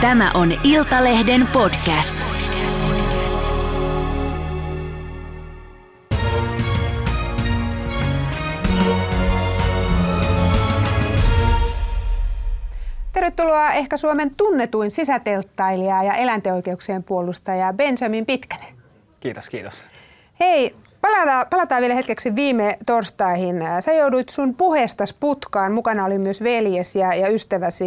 Tämä on Iltalehden podcast. Tervetuloa ehkä Suomen tunnetuin sisätelttailija ja eläinten oikeuksien puolustaja Benjamin Pitkänen. Kiitos, kiitos. Hei, palataan, palataan vielä hetkeksi viime torstaihin. Sä jouduit sun puheestas putkaan. Mukana oli myös veljes ja, ja ystäväsi.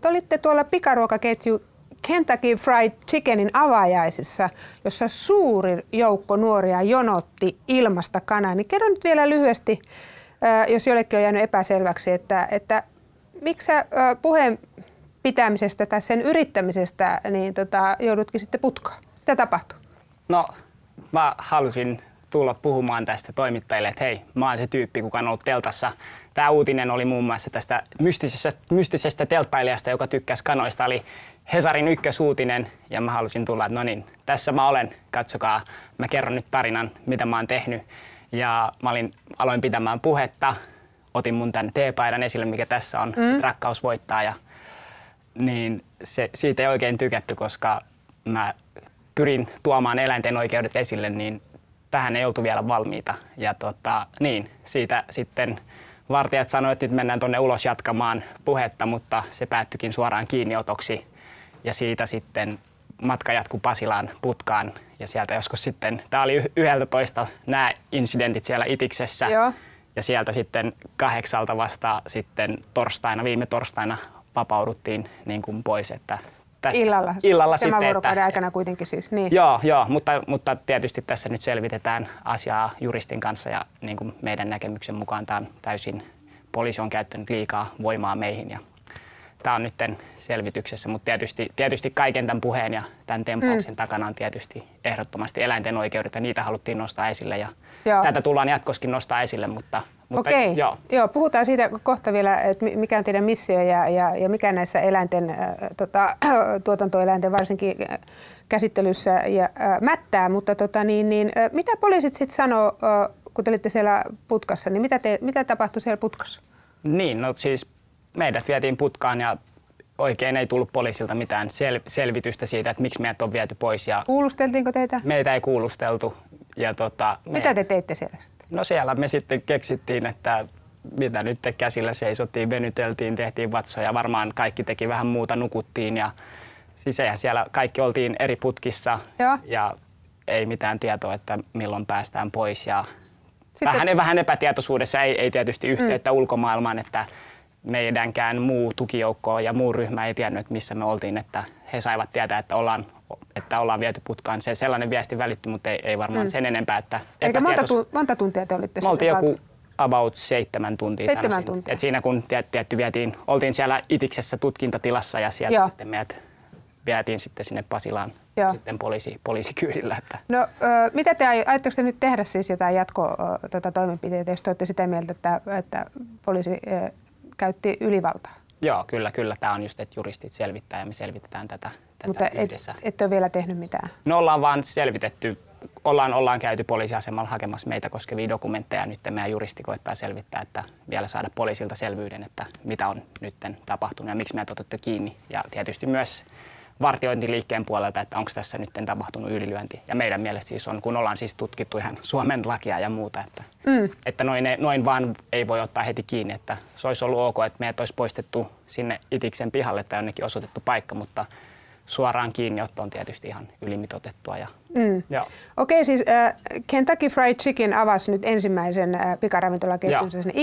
Te olitte tuolla pikaruokaketju Kentucky Fried Chickenin avajaisissa, jossa suuri joukko nuoria jonotti ilmasta kanaa. Niin kerro nyt vielä lyhyesti, jos jollekin on jäänyt epäselväksi, että, että miksi sä puheen pitämisestä tai sen yrittämisestä niin tota, joudutkin sitten putkaan? Mitä tapahtui? No, mä halusin tulla puhumaan tästä toimittajille, että hei, mä oon se tyyppi, kuka on ollut teltassa. Tämä uutinen oli muun muassa tästä mystisestä, mystisestä telttailijasta, joka tykkäsi kanoista. Oli Hesarin ykkösuutinen ja mä halusin tulla, että no niin, tässä mä olen, katsokaa, mä kerron nyt tarinan, mitä mä oon tehnyt. Ja mä olin, aloin pitämään puhetta, otin mun tämän teepaidan esille, mikä tässä on, mm. rakkaus voittaa. Ja, niin se, siitä ei oikein tykätty, koska mä pyrin tuomaan eläinten oikeudet esille, niin tähän ei oltu vielä valmiita. Ja tota, niin, siitä sitten vartijat sanoivat, että nyt mennään tuonne ulos jatkamaan puhetta, mutta se päättyikin suoraan kiinniotoksi. Ja siitä sitten matka jatkui Pasilaan putkaan ja sieltä joskus sitten, tämä oli 11 nämä incidentit siellä Itiksessä. Joo. Ja sieltä sitten kahdeksalta vasta sitten torstaina, viime torstaina vapauduttiin niin kuin pois, että tästä. Illalla, illalla sitten, vuorokauden että, aikana kuitenkin siis. Niin. Joo, joo mutta, mutta tietysti tässä nyt selvitetään asiaa juristin kanssa ja niin kuin meidän näkemyksen mukaan tämä on täysin, poliisi on käyttänyt liikaa voimaa meihin ja tämä on nyt selvityksessä, mutta tietysti, tietysti kaiken tämän puheen ja tämän tempauksen mm. takana on tietysti ehdottomasti eläinten oikeudet ja niitä haluttiin nostaa esille ja Joo. tätä tullaan jatkoskin nostaa esille, mutta mutta, Okei, joo. joo. puhutaan siitä kohta vielä, että mikä on teidän missio ja, ja, ja mikä näissä eläinten, äh, tota, tuotantoeläinten varsinkin äh, käsittelyssä ja, äh, mättää, mutta tota, niin, niin, äh, mitä poliisit sitten sanoo, äh, kun te olitte siellä putkassa, niin mitä, te, mitä tapahtui siellä putkassa? Niin, no siis meidät vietiin putkaan ja oikein ei tullut poliisilta mitään sel- selvitystä siitä, että miksi meidät on viety pois. Ja Kuulusteltiinko teitä? Meitä ei kuulusteltu. Ja tota, me... Mitä te teitte siellä sitten? No siellä me sitten keksittiin, että mitä nyt käsillä seisottiin, venyteltiin, tehtiin vatsoja. Varmaan kaikki teki vähän muuta, nukuttiin ja siis eihän siellä kaikki oltiin eri putkissa Joo. ja ei mitään tietoa, että milloin päästään pois. Ja sitten... vähän, vähän epätietoisuudessa ei, ei tietysti yhteyttä mm. ulkomaailmaan, että meidänkään muu tukijoukko ja muu ryhmä ei tiennyt, että missä me oltiin, että he saivat tietää, että ollaan, että ollaan viety putkaan. Se sellainen viesti välittyi, mutta ei, ei varmaan mm. sen enempää. Että Eikä monta, tu- monta tuntia te olitte Me oltiin joku about seitsemän tuntia seitsemän sanoisin. tuntia. Et siinä kun tietty vietiin, oltiin siellä Itiksessä tutkintatilassa ja sieltä Joo. sitten meidät vietiin sitten sinne Pasilaan Joo. sitten poliisi, poliisikyydillä. Että. No, ö, mitä te aiotteko te nyt tehdä siis jotain jatko tota, toimenpiteitä, jos te olette sitä mieltä, että, että poliisi käytti ylivaltaa. Joo, kyllä, kyllä. Tämä on just, että juristit selvittää ja me selvitetään tätä, tätä Mutta yhdessä. et, et ole vielä tehnyt mitään? No ollaan vaan selvitetty, ollaan, ollaan käyty poliisiasemalla hakemassa meitä koskevia dokumentteja. Nyt meidän juristi koettaa selvittää, että vielä saada poliisilta selvyyden, että mitä on nyt tapahtunut ja miksi meidät otettu kiinni. Ja tietysti myös vartiointiliikkeen puolelta, että onko tässä nyt tapahtunut ylilyönti. Ja meidän mielestä siis on, kun ollaan siis tutkittu ihan Suomen lakia ja muuta, että, mm. että noin, noin vaan ei voi ottaa heti kiinni, että se olisi ollut ok, että meidät olisi poistettu sinne Itiksen pihalle tai jonnekin osoitettu paikka, mutta suoraan kiinniotto on tietysti ihan ylimitotettua. Ja, mm. Okei, okay, siis äh, Kentucky Fried Chicken avasi nyt ensimmäisen äh, pikaravintolaketjunsa sinne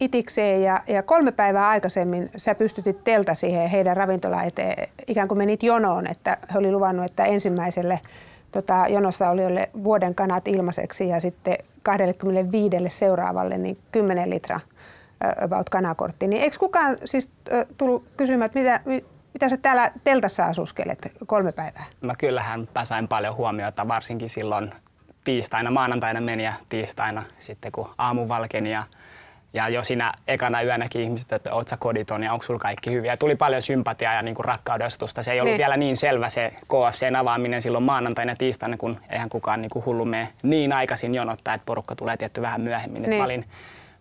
Itikseen ja, ja kolme päivää aikaisemmin sä pystytit teltä siihen heidän ravintola eteen, ikään kuin menit jonoon, että he oli luvannut, että ensimmäiselle tota, jonossa oli vuoden kanat ilmaiseksi ja sitten 25 seuraavalle niin 10 litraa about kanakortti. Niin eikö kukaan siis tullut kysymään, että mitä, mitä sä täällä teltassa asuskelet kolme päivää? No kyllähän mä sain paljon huomiota, varsinkin silloin tiistaina, maanantaina meni ja tiistaina sitten kun aamu valkeni ja, ja jo siinä ekana yönäkin ihmiset, että oot sä koditon ja onko sulla kaikki hyviä. Tuli paljon sympatiaa ja niin rakkaudestusta. Se ei ollut niin. vielä niin selvä se KFCn avaaminen silloin maanantaina ja tiistaina, kun eihän kukaan niin kuin hullu mene niin aikaisin jonottaa, että porukka tulee tietty vähän myöhemmin. Niin. Mä olin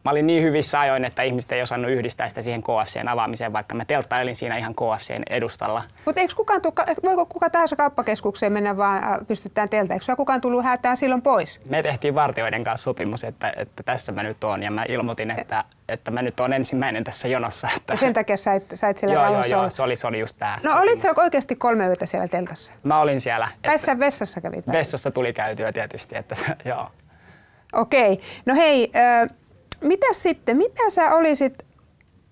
mä olin niin hyvissä ajoin, että ihmiset ei osannut yhdistää sitä siihen KFCn avaamiseen, vaikka mä telttailin siinä ihan KFCn edustalla. Mutta eikö kukaan tuu, voiko kuka tahansa kauppakeskukseen mennä vaan äh, pystytään teltä? Eikö kukaan tullut hätään silloin pois? Me tehtiin vartioiden kanssa sopimus, että, että tässä mä nyt oon ja mä ilmoitin, että, että mä nyt oon ensimmäinen tässä jonossa. Että... Ja sen takia sait, sait siellä joo, joo, joo, se oli, se oli just tää. No olit sä oikeasti kolme yötä siellä teltassa? Mä olin siellä. Tai sä vessassa kävit? vessassa tuli käytyä tietysti, että joo. Okei. No hei, äh, mitä sitten, mitä sä olisit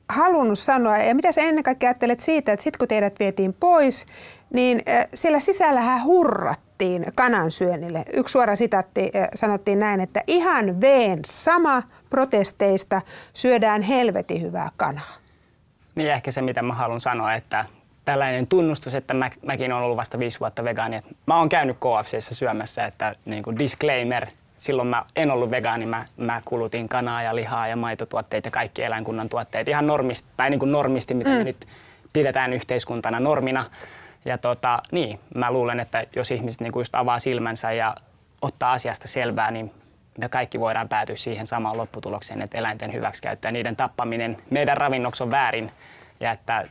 halunnut sanoa ja mitä sä ennen kaikkea ajattelet siitä, että sitten kun teidät vietiin pois, niin äh, siellä sisällähän hurrattiin kanansyönnille. Yksi suora sitaatti äh, sanottiin näin, että ihan veen sama protesteista syödään helvetin hyvää kanaa. Niin ehkä se, mitä mä haluan sanoa, että tällainen tunnustus, että mä, mäkin olen ollut vasta viisi vuotta vegaani. Mä oon käynyt KFCssä syömässä, että niin kuin disclaimer, silloin mä en ollut vegaani, mä, mä kulutin kanaa ja lihaa ja maitotuotteita ja kaikki eläinkunnan tuotteet. Ihan normisti, tai niin kuin normisti, mitä mm. me nyt pidetään yhteiskuntana normina. Ja tota, niin, mä luulen, että jos ihmiset niin kuin just avaa silmänsä ja ottaa asiasta selvää, niin me kaikki voidaan päätyä siihen samaan lopputulokseen, että eläinten hyväksikäyttö ja niiden tappaminen meidän ravinnoksi on väärin. Ja että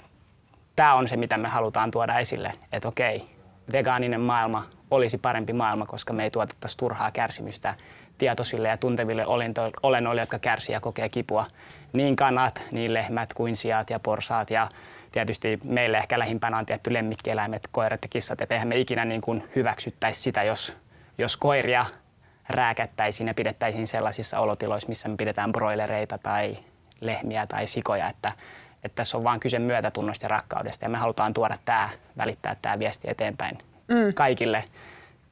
tämä on se, mitä me halutaan tuoda esille, että okei, vegaaninen maailma olisi parempi maailma, koska me ei tuotettaisi turhaa kärsimystä tietoisille ja tunteville olennoille, jotka kärsii ja kokee kipua. Niin kanat, niin lehmät kuin siat ja porsaat ja tietysti meille ehkä lähimpänä on tietty lemmikkieläimet, koirat ja kissat, että eihän me ikinä niin kuin hyväksyttäisi sitä, jos, jos koiria rääkättäisiin ja pidettäisiin sellaisissa olotiloissa, missä me pidetään broilereita tai lehmiä tai sikoja, että, että tässä on vaan kyse myötätunnosta ja rakkaudesta ja me halutaan tuoda tämä, välittää tämä viesti eteenpäin mm. kaikille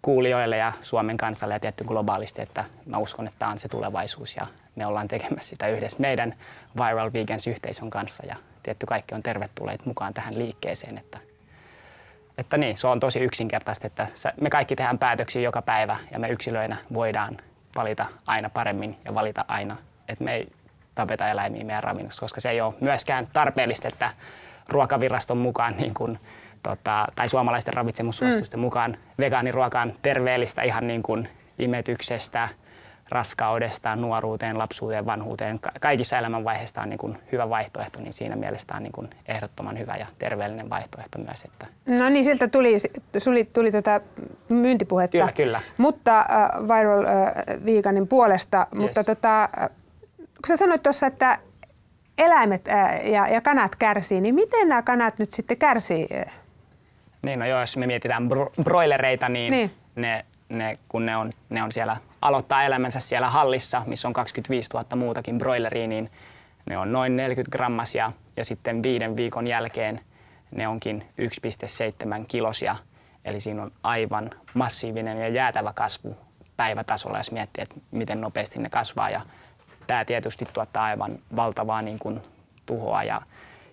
kuulijoille ja Suomen kansalle ja tietty globaalisti, että mä uskon, että tämä on se tulevaisuus ja me ollaan tekemässä sitä yhdessä meidän Viral Vegans-yhteisön kanssa ja tietty kaikki on tervetulleet mukaan tähän liikkeeseen, että että niin, se on tosi yksinkertaista, että me kaikki tehdään päätöksiä joka päivä ja me yksilöinä voidaan valita aina paremmin ja valita aina, että me ei tapeta eläimiä meidän ravinnossa, koska se ei ole myöskään tarpeellista, että ruokaviraston mukaan niin kuin, tota, tai suomalaisten ravitsemussuositusten mm. mukaan vegaaniruoka on terveellistä ihan niin kuin imetyksestä, raskaudesta, nuoruuteen, lapsuuteen, vanhuuteen, kaikissa elämänvaiheissa on niin kuin hyvä vaihtoehto, niin siinä mielessä tämä on niin kuin ehdottoman hyvä ja terveellinen vaihtoehto myös. Että No niin, siltä tuli, tuli, tuli tota myyntipuhetta. Kyllä, kyllä. Mutta äh, Viral äh, Veganin puolesta, yes. mutta tota, kun sä sanoit tuossa, että eläimet ja, ja kanat kärsii, niin miten nämä kanat nyt sitten kärsii? Niin, no joo, jos me mietitään bro- broilereita, niin, Niin. Ne, ne, kun ne on, ne on siellä, aloittaa elämänsä siellä hallissa, missä on 25 000 muutakin broileria, niin ne on noin 40 grammasia ja sitten viiden viikon jälkeen ne onkin 1,7 kilosia. Eli siinä on aivan massiivinen ja jäätävä kasvu päivätasolla, jos miettii, että miten nopeasti ne kasvaa. Ja tämä tietysti tuottaa aivan valtavaa niin kuin, tuhoa ja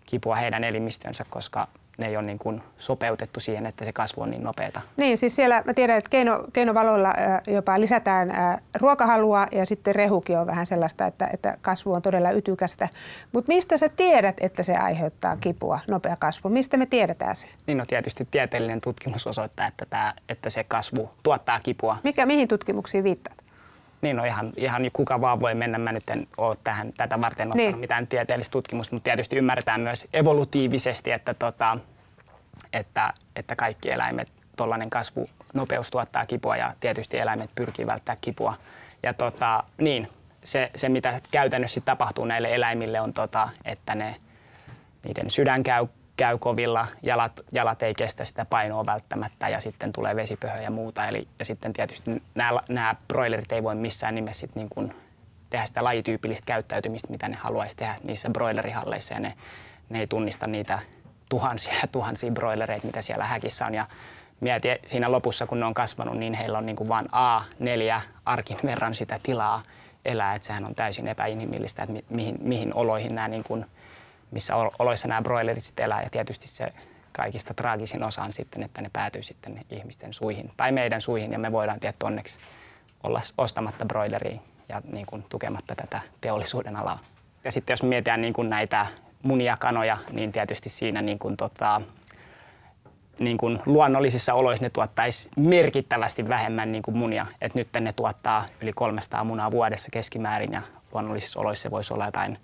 kipua heidän elimistönsä, koska ne ei ole niin kuin, sopeutettu siihen, että se kasvu on niin nopeata. Niin, siis siellä mä tiedän, että keino, keinovaloilla jopa lisätään ruokahalua ja sitten rehukin on vähän sellaista, että, että kasvu on todella ytykästä. Mutta mistä sä tiedät, että se aiheuttaa kipua, nopea kasvu? Mistä me tiedetään se? Niin no tietysti tieteellinen tutkimus osoittaa, että, tämä, että se kasvu tuottaa kipua. Mikä, mihin tutkimuksiin viittaat? Niin no ihan, ihan kuka vaan voi mennä. Mä nyt en ole tähän, tätä varten ottanut Niin. mitään tieteellistä tutkimusta, mutta tietysti ymmärretään myös evolutiivisesti, että, tota, että, että kaikki eläimet, tuollainen kasvunopeus tuottaa kipua ja tietysti eläimet pyrkii välttää kipua. Ja tota, niin, se, se, mitä käytännössä tapahtuu näille eläimille on, tota, että ne, niiden sydän käy, käy kovilla, jalat, jalat ei kestä sitä painoa välttämättä ja sitten tulee vesipöhö ja muuta. Eli, ja sitten tietysti nämä, nämä broilerit ei voi missään nimessä sit niin kuin tehdä sitä lajityypillistä käyttäytymistä, mitä ne haluaisi tehdä niissä broilerihalleissa ja ne, ne ei tunnista niitä tuhansia ja tuhansia broilereita, mitä siellä häkissä on. Ja mieti siinä lopussa, kun ne on kasvanut, niin heillä on niin kuin vain A4 arkin verran sitä tilaa elää, että sehän on täysin epäinhimillistä, että mi- mihin, mihin oloihin nämä, niin kuin, missä ol- oloissa nämä broilerit sitten elää. Ja tietysti se kaikista traagisin osa on sitten, että ne päätyy sitten ihmisten suihin tai meidän suihin ja me voidaan tietty onneksi olla ostamatta broileria ja niin kuin tukematta tätä teollisuuden alaa. Ja sitten jos mietitään niin kuin näitä munia kanoja, niin tietysti siinä niin kuin tota, niin kuin luonnollisissa oloissa ne tuottaisi merkittävästi vähemmän niin kuin munia. Et nyt ne tuottaa yli 300 munaa vuodessa keskimäärin ja luonnollisissa oloissa se voisi olla jotain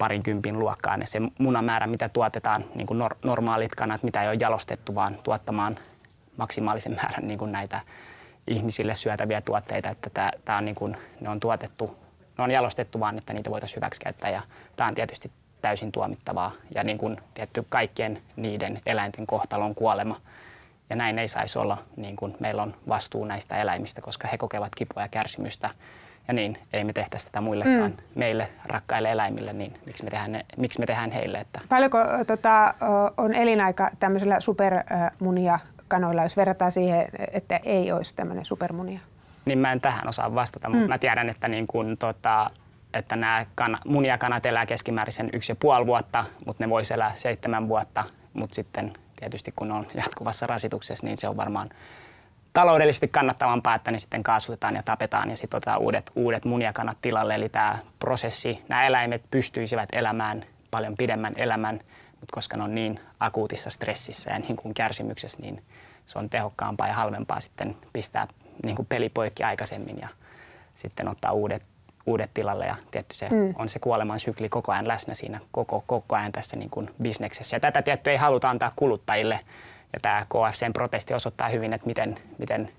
parinkympin luokkaa ne se munamäärä, mitä tuotetaan, niin kuin nor- normaalit kanat, mitä ei ole jalostettu, vaan tuottamaan maksimaalisen määrän niin kuin näitä ihmisille syötäviä tuotteita, että tämä, tämä on niin kuin, ne on tuotettu, ne on jalostettu vaan, että niitä voitaisiin hyväksikäyttää ja tämä on tietysti täysin tuomittavaa ja niin kuin tietty kaikkien niiden eläinten kohtalon kuolema. Ja näin ei saisi olla, niin kuin meillä on vastuu näistä eläimistä, koska he kokevat kipua ja kärsimystä. Ja niin, ei me tehtäisi tätä muillekaan mm. meille rakkaille eläimille, niin miksi me tehdään, ne, miksi me tehdään heille? Että... Paljonko tota, on elinaika tämmöisellä supermunia kanoilla, jos verrataan siihen, että ei olisi tämmöinen supermunia? Niin mä en tähän osaa vastata, mm. mutta mä tiedän, että, niin kun, tota, että nämä kana, muniakanat elää keskimäärin sen yksi ja puoli vuotta, mutta ne voisi elää seitsemän vuotta, mutta sitten tietysti kun on jatkuvassa rasituksessa, niin se on varmaan taloudellisesti kannattavampaa, että ne sitten kaasutetaan ja tapetaan ja sitten otetaan uudet, uudet muniakanat tilalle. Eli tämä prosessi, nämä eläimet pystyisivät elämään paljon pidemmän elämän, mutta koska ne on niin akuutissa stressissä ja niin kuin kärsimyksessä, niin se on tehokkaampaa ja halvempaa sitten pistää niin kuin pelipoikki aikaisemmin ja sitten ottaa uudet, uudet tilalle ja tietty se mm. on se kuoleman sykli koko ajan läsnä siinä koko, koko ajan tässä niin kuin bisneksessä. Ja tätä tietty ei haluta antaa kuluttajille ja tämä KFCn protesti osoittaa hyvin, että miten, miten,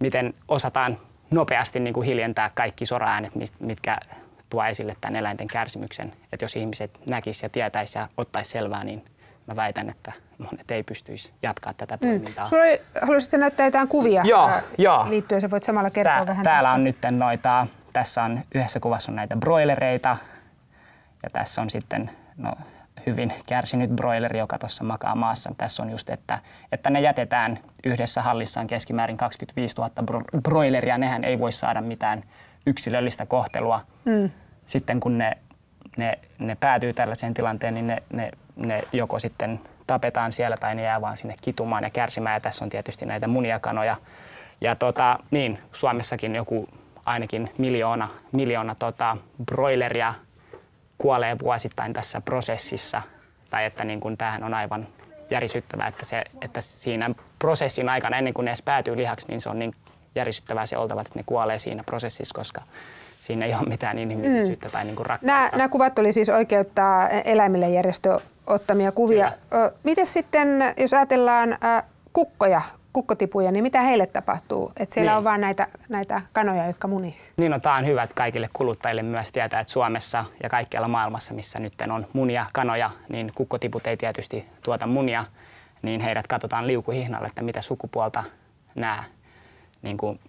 miten osataan nopeasti niin kuin hiljentää kaikki sora-äänet, mitkä tuo esille tämän eläinten kärsimyksen. Että jos ihmiset näkisivät ja tietäisivät ja ottaisivat selvää, niin mä väitän, että monet ei pystyisi jatkaa tätä mm. toimintaa. Sulla oli, haluaisitko näyttää jotain kuvia joo, joo. liittyen? Sä voit samalla kertoa Tää, vähän Täällä tästä. on nyt noita, tässä on yhdessä kuvassa on näitä broilereita ja tässä on sitten no, hyvin kärsinyt broileri, joka tuossa makaa maassa. Tässä on just, että, että ne jätetään yhdessä hallissaan keskimäärin 25 000 bro- broileria. Nehän ei voi saada mitään yksilöllistä kohtelua. Mm. Sitten kun ne, ne, ne päätyy tällaiseen tilanteen, niin ne, ne, ne joko sitten tapetaan siellä tai ne jää vaan sinne kitumaan ja kärsimään. Ja tässä on tietysti näitä muniakanoja. Ja tota, niin, Suomessakin joku ainakin miljoona, miljoona tota, broileria kuolee vuosittain tässä prosessissa. Tai että niin kuin, tämähän on aivan järisyttävää, että, se, että siinä prosessin aikana, ennen kuin ne edes päätyy lihaksi, niin se on niin järisyttävää se oltava, että ne kuolee siinä prosessissa, koska siinä ei ole mitään inhimillisyyttä mm. tai niin kuin rakkautta. Nämä, nämä kuvat oli siis oikeuttaa eläimille järjestö ottamia kuvia. Miten sitten, jos ajatellaan äh, kukkoja, kukkotipuja, niin mitä heille tapahtuu? Että siellä niin. on vain näitä, näitä kanoja, jotka munii. Niin, no, tämä on hyvä että kaikille kuluttajille myös tietää, että Suomessa ja kaikkialla maailmassa, missä nyt on munia, kanoja, niin kukkotiput ei tietysti tuota munia, niin heidät katsotaan liukuhihnalle, että mitä sukupuolta nämä niin kuin,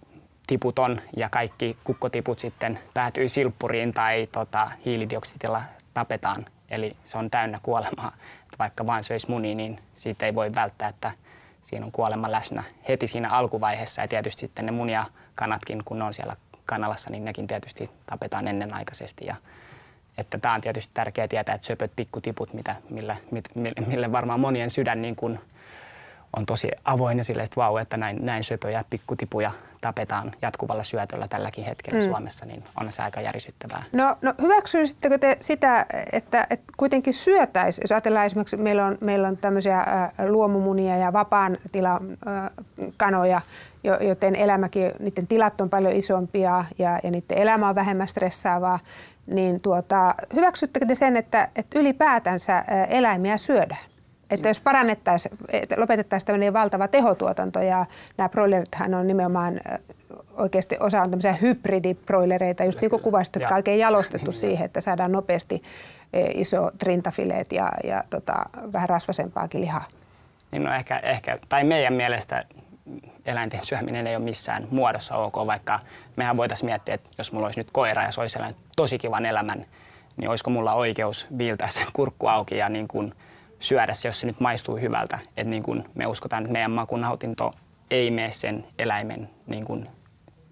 tiput on ja kaikki kukkotiput sitten päätyy silppuriin tai tota, hiilidioksidilla tapetaan. Eli se on täynnä kuolemaa. Että vaikka vain söisi muni, niin siitä ei voi välttää, että siinä on kuolema läsnä heti siinä alkuvaiheessa. Ja tietysti sitten ne munia kanatkin, kun ne on siellä kanalassa, niin nekin tietysti tapetaan ennenaikaisesti. Ja että tämä on tietysti tärkeää tietää, että söpöt pikkutiput, mitä, millä, mille, mille varmaan monien sydän niin kuin on tosi avoin ja silleen, vau, että näin, näin söpöjä pikkutipuja tapetaan jatkuvalla syötöllä tälläkin hetkellä mm. Suomessa, niin on se aika järisyttävää. No, no hyväksyisittekö te sitä, että, että kuitenkin syötäisiin, jos ajatellaan esimerkiksi, meillä on, meillä on tämmöisiä ä, luomumunia ja vapaan tilan ä, kanoja, joten elämäkin, niiden tilat on paljon isompia ja, ja niiden elämä on vähemmän stressaavaa, niin tuota, hyväksyttekö te sen, että, että ylipäätänsä eläimiä syödään? Että jos parannettaisiin, että lopetettaisiin tämmöinen valtava tehotuotanto ja nämä broilerithan on nimenomaan oikeasti osa on tämmöisiä hybridiproilereita, just niin kuin kuvasit, jotka on oikein jalostettu siihen, että saadaan nopeasti iso trintafileet ja, ja tota, vähän rasvasempaakin lihaa. Niin no ehkä, ehkä, tai meidän mielestä eläinten syöminen ei ole missään muodossa ok, vaikka mehän voitaisiin miettiä, että jos mulla olisi nyt koira ja se olisi tosi kivan elämän, niin olisiko mulla oikeus viiltää sen kurkku auki ja niin kuin syödä se, jos se nyt maistuu hyvältä. Et niin kun me uskotaan, että meidän makunautinto ei mene sen eläimen niin kun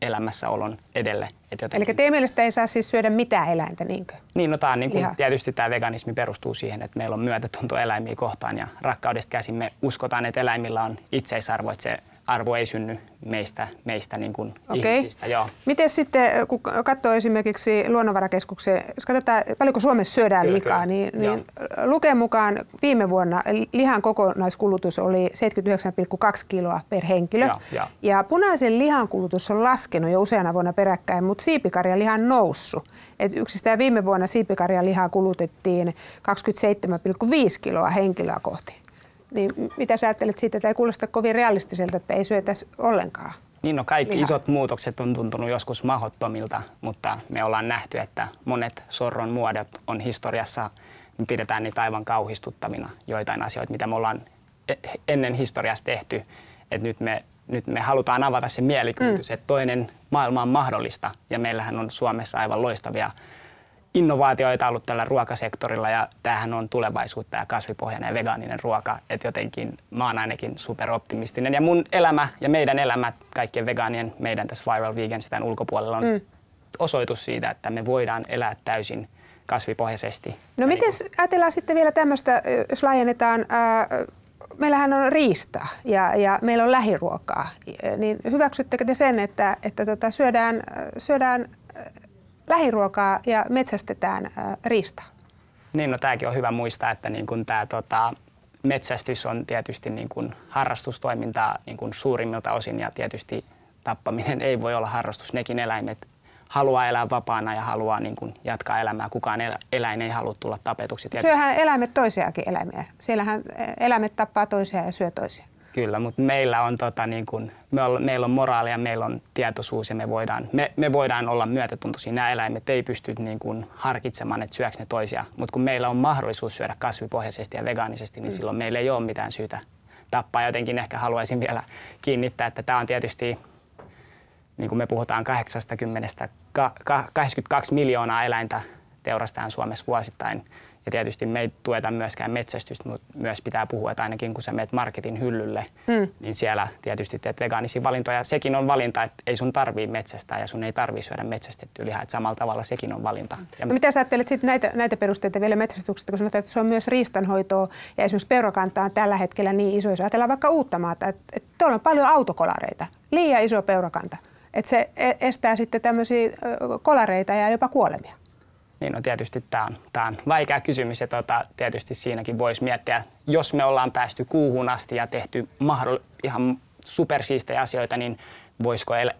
elämässäolon edelle. Et jotenkin... Eli teidän mielestä ei saa siis syödä mitään eläintä, niinkö? Niin, no tämä on niin kuin, tietysti tämä veganismi perustuu siihen, että meillä on myötätunto eläimiä kohtaan ja rakkaudesta käsin me uskotaan, että eläimillä on itseisarvo, että se arvo ei synny meistä, meistä niin kuin okay. ihmisistä. Joo. Miten sitten, kun katsoo esimerkiksi Luonnonvarakeskuksen, jos katsotaan paljonko Suomessa syödään kyllä, likaa, kyllä. niin, niin Luken mukaan viime vuonna lihan kokonaiskulutus oli 79,2 kiloa per henkilö. Ja, ja. ja punaisen lihan kulutus on laskenut jo useana vuonna peräkkäin, mutta mutta siipikarjalihan noussut. Et yksistään viime vuonna siipikarjalihaa kulutettiin 27,5 kiloa henkilöä kohti. Niin mitä sä ajattelet siitä, että ei kuulosta kovin realistiselta, että ei syötäisi ollenkaan? Niin no kaikki lihaa. isot muutokset on tuntunut joskus mahottomilta, mutta me ollaan nähty, että monet sorron muodot on historiassa, me pidetään niitä aivan kauhistuttavina joitain asioita, mitä me ollaan e- ennen historiassa tehty. Että nyt me, nyt me halutaan avata se mielikuvitus, mm. että toinen maailma on mahdollista ja meillähän on Suomessa aivan loistavia innovaatioita ollut tällä ruokasektorilla ja tämähän on tulevaisuutta ja kasvipohjainen ja vegaaninen ruoka. Että jotenkin mä oon ainakin superoptimistinen ja mun elämä ja meidän elämä, kaikkien vegaanien, meidän tässä Viral Vegan sitä ulkopuolella on mm. osoitus siitä, että me voidaan elää täysin kasvipohjaisesti. No miten ajatellaan sitten vielä tämmöistä, jos laajennetaan, ää, meillähän on riista ja, ja meillä on lähiruokaa, niin hyväksyttekö te sen, että, että tota, syödään, syödään lähiruokaa ja metsästetään ää, riistaa? Niin, no tämäkin on hyvä muistaa, että niin kun tämä tota, metsästys on tietysti niin kun harrastustoimintaa niin kun suurimmilta osin ja tietysti tappaminen ei voi olla harrastus. Nekin eläimet haluaa elää vapaana ja haluaa niin kun, jatkaa elämää. Kukaan elä, eläin ei halua tulla tapetuksi. Tietysti. Syöhän eläimet toisiakin eläimiä. Siellähän eläimet tappaa toisia ja syö toisia. Kyllä, mutta meillä on, tota, niin kun, me olla, meillä on moraalia, meillä on tietoisuus ja me voidaan, me, me voidaan olla myötätuntoisia. Nämä eläimet ei pysty niin kun, harkitsemaan, että syöks ne toisia. Mutta kun meillä on mahdollisuus syödä kasvipohjaisesti ja vegaanisesti, niin mm. silloin meillä ei ole mitään syytä tappaa. Jotenkin ehkä haluaisin vielä kiinnittää, että tämä on tietysti, niin kuin me puhutaan 80, 82 miljoonaa eläintä teurastetaan Suomessa vuosittain. Ja tietysti me ei tueta myöskään metsästystä, mutta myös pitää puhua, että ainakin kun sä menet marketin hyllylle, hmm. niin siellä tietysti teet vegaanisia valintoja. Sekin on valinta, että ei sun tarvii metsästää ja sun ei tarvii syödä metsästettyä lihaa. Että samalla tavalla sekin on valinta. Ja no, mitä sä ajattelet sitten näitä, näitä perusteita vielä metsästyksestä, kun sanotaan, että se on myös riistanhoitoa ja esimerkiksi peurokanta on tällä hetkellä niin iso, jos ajatellaan vaikka Uuttamaata, että, että tuolla on paljon autokolareita, liian iso peurokanta. Että se e-, estää sitten tämmöisiä kolareita ja jopa kuolemia. Niin no tietysti tämä on, tää on vaikea kysymys ja tota, tietysti siinäkin voisi miettiä, jos me ollaan päästy kuuhun asti ja tehty mahdoll- ihan supersiistejä asioita, niin voisiko el-